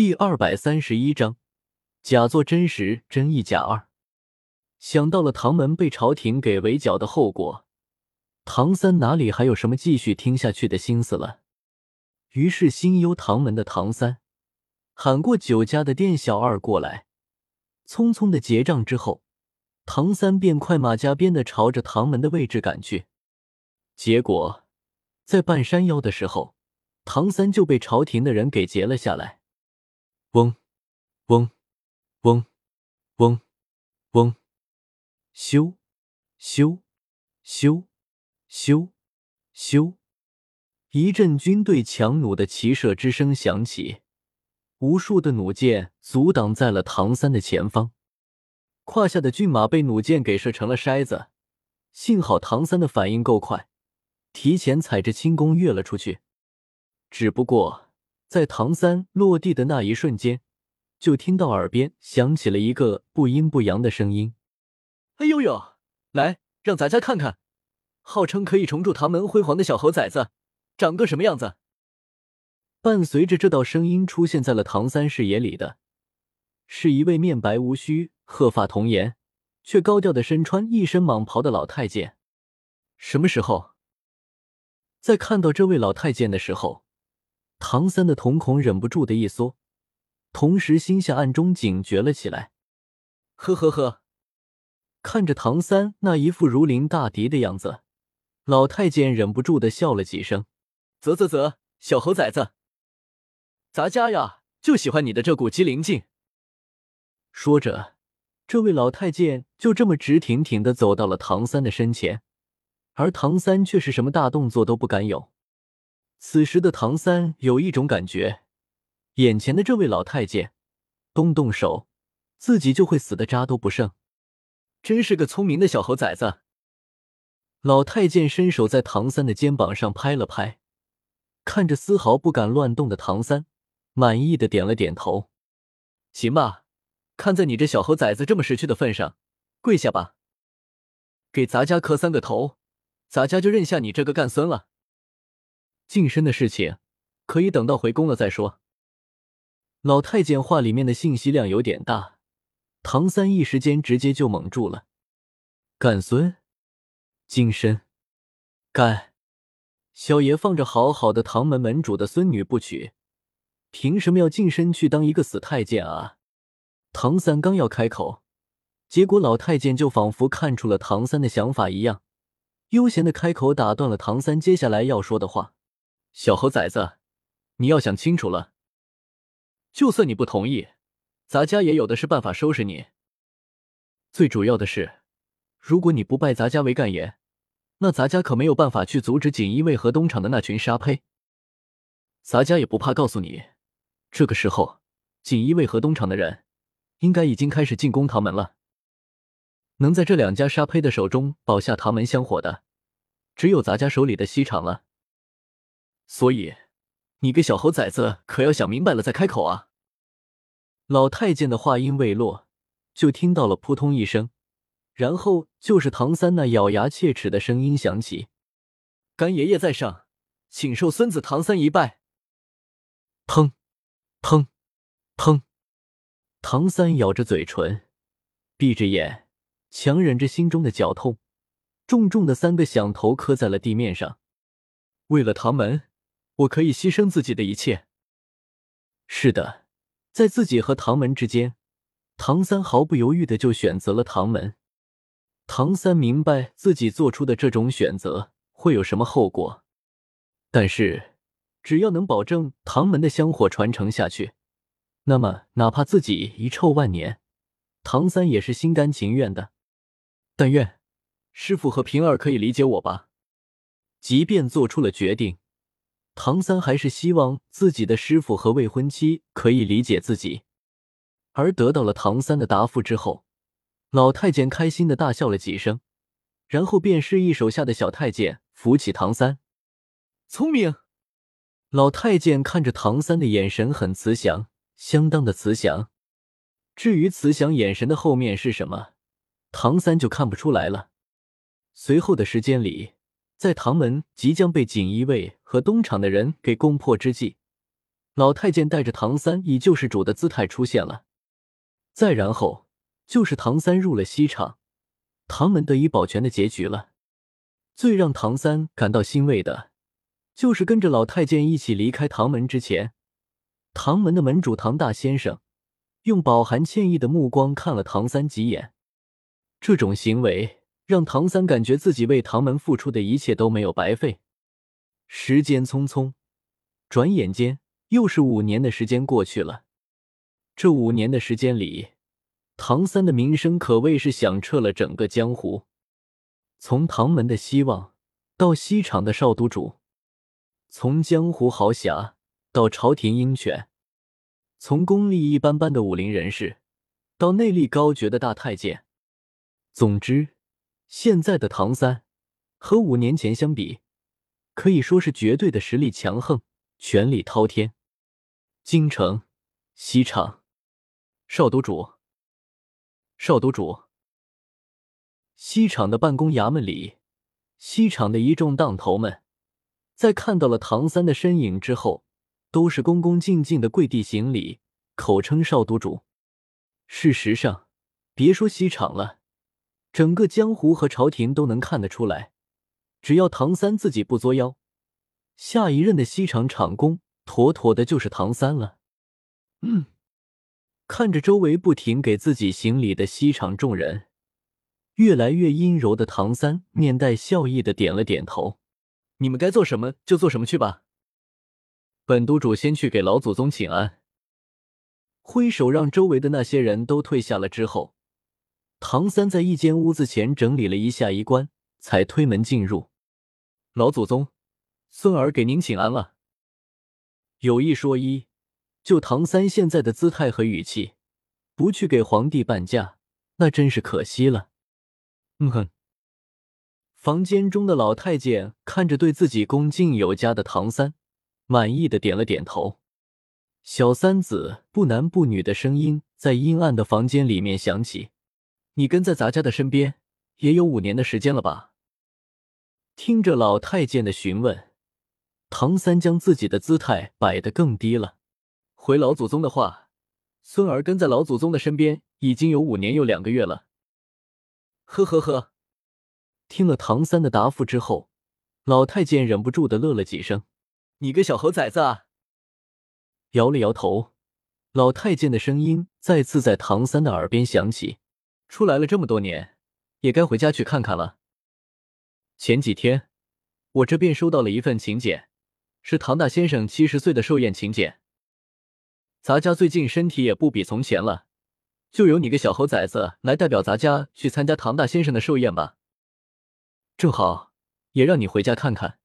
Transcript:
第二百三十一章，假作真时，真亦假二。想到了唐门被朝廷给围剿的后果，唐三哪里还有什么继续听下去的心思了？于是心忧唐门的唐三，喊过酒家的店小二过来，匆匆的结账之后，唐三便快马加鞭的朝着唐门的位置赶去。结果，在半山腰的时候，唐三就被朝廷的人给截了下来。嗡，嗡，嗡，嗡，嗡，咻，咻，咻，咻，咻！一阵军队强弩的齐射之声响起，无数的弩箭阻挡在了唐三的前方，胯下的骏马被弩箭给射成了筛子。幸好唐三的反应够快，提前踩着轻功跃了出去。只不过。在唐三落地的那一瞬间，就听到耳边响起了一个不阴不阳的声音：“哎呦呦，来让咱家看看，号称可以重铸唐门辉煌的小猴崽子，长个什么样子？”伴随着这道声音出现在了唐三视野里的，是一位面白无须、鹤发童颜，却高调的身穿一身蟒袍的老太监。什么时候？在看到这位老太监的时候。唐三的瞳孔忍不住的一缩，同时心下暗中警觉了起来。呵呵呵，看着唐三那一副如临大敌的样子，老太监忍不住的笑了几声。啧啧啧，小猴崽子，咱家呀就喜欢你的这股机灵劲。说着，这位老太监就这么直挺挺的走到了唐三的身前，而唐三却是什么大动作都不敢有。此时的唐三有一种感觉，眼前的这位老太监，动动手，自己就会死的渣都不剩。真是个聪明的小猴崽子。老太监伸手在唐三的肩膀上拍了拍，看着丝毫不敢乱动的唐三，满意的点了点头。行吧，看在你这小猴崽子这么识趣的份上，跪下吧，给咱家磕三个头，咱家就认下你这个干孙了。晋升的事情，可以等到回宫了再说。老太监话里面的信息量有点大，唐三一时间直接就懵住了。干孙，晋升，干，小爷放着好好的唐门门主的孙女不娶，凭什么要晋升去当一个死太监啊？唐三刚要开口，结果老太监就仿佛看出了唐三的想法一样，悠闲的开口打断了唐三接下来要说的话。小猴崽子，你要想清楚了。就算你不同意，咱家也有的是办法收拾你。最主要的是，如果你不拜咱家为干爷，那咱家可没有办法去阻止锦衣卫和东厂的那群沙胚。咱家也不怕告诉你，这个时候，锦衣卫和东厂的人应该已经开始进攻唐门了。能在这两家沙胚的手中保下唐门香火的，只有咱家手里的西厂了。所以，你个小猴崽子可要想明白了再开口啊！老太监的话音未落，就听到了扑通一声，然后就是唐三那咬牙切齿的声音响起：“干爷爷在上，请受孙子唐三一拜。”砰，砰，砰！唐三咬着嘴唇，闭着眼，强忍着心中的绞痛，重重的三个响头磕在了地面上。为了唐门。我可以牺牲自己的一切。是的，在自己和唐门之间，唐三毫不犹豫的就选择了唐门。唐三明白自己做出的这种选择会有什么后果，但是只要能保证唐门的香火传承下去，那么哪怕自己遗臭万年，唐三也是心甘情愿的。但愿师傅和平儿可以理解我吧。即便做出了决定。唐三还是希望自己的师傅和未婚妻可以理解自己，而得到了唐三的答复之后，老太监开心的大笑了几声，然后便示意手下的小太监扶起唐三。聪明，老太监看着唐三的眼神很慈祥，相当的慈祥。至于慈祥眼神的后面是什么，唐三就看不出来了。随后的时间里。在唐门即将被锦衣卫和东厂的人给攻破之际，老太监带着唐三以救世主的姿态出现了。再然后就是唐三入了西厂，唐门得以保全的结局了。最让唐三感到欣慰的，就是跟着老太监一起离开唐门之前，唐门的门主唐大先生用饱含歉意的目光看了唐三几眼。这种行为让唐三感觉自己为唐门付出的一切都没有白费。时间匆匆，转眼间又是五年的时间过去了。这五年的时间里，唐三的名声可谓是响彻了整个江湖。从唐门的希望到西厂的少督主，从江湖豪侠到朝廷鹰犬，从功力一般般的武林人士到内力高绝的大太监，总之，现在的唐三和五年前相比。可以说是绝对的实力强横，权力滔天。京城西厂，少督主，少督主。西厂的办公衙门里，西厂的一众当头们，在看到了唐三的身影之后，都是恭恭敬敬的跪地行礼，口称少督主。事实上，别说西厂了，整个江湖和朝廷都能看得出来。只要唐三自己不作妖，下一任的西厂厂公妥妥的就是唐三了。嗯，看着周围不停给自己行礼的西厂众人，越来越阴柔的唐三面带笑意的点了点头：“你们该做什么就做什么去吧。本督主先去给老祖宗请安。”挥手让周围的那些人都退下了之后，唐三在一间屋子前整理了一下衣冠，才推门进入。老祖宗，孙儿给您请安了。有一说一，就唐三现在的姿态和语气，不去给皇帝伴驾，那真是可惜了。嗯哼。房间中的老太监看着对自己恭敬有加的唐三，满意的点了点头。小三子不男不女的声音在阴暗的房间里面响起：“你跟在咱家的身边也有五年的时间了吧？”听着老太监的询问，唐三将自己的姿态摆得更低了。回老祖宗的话，孙儿跟在老祖宗的身边已经有五年又两个月了。呵呵呵，听了唐三的答复之后，老太监忍不住的乐了几声。你个小猴崽子啊！摇了摇头，老太监的声音再次在唐三的耳边响起：“出来了这么多年，也该回家去看看了。”前几天，我这便收到了一份请柬，是唐大先生七十岁的寿宴请柬。咱家最近身体也不比从前了，就由你个小猴崽子来代表咱家去参加唐大先生的寿宴吧。正好，也让你回家看看。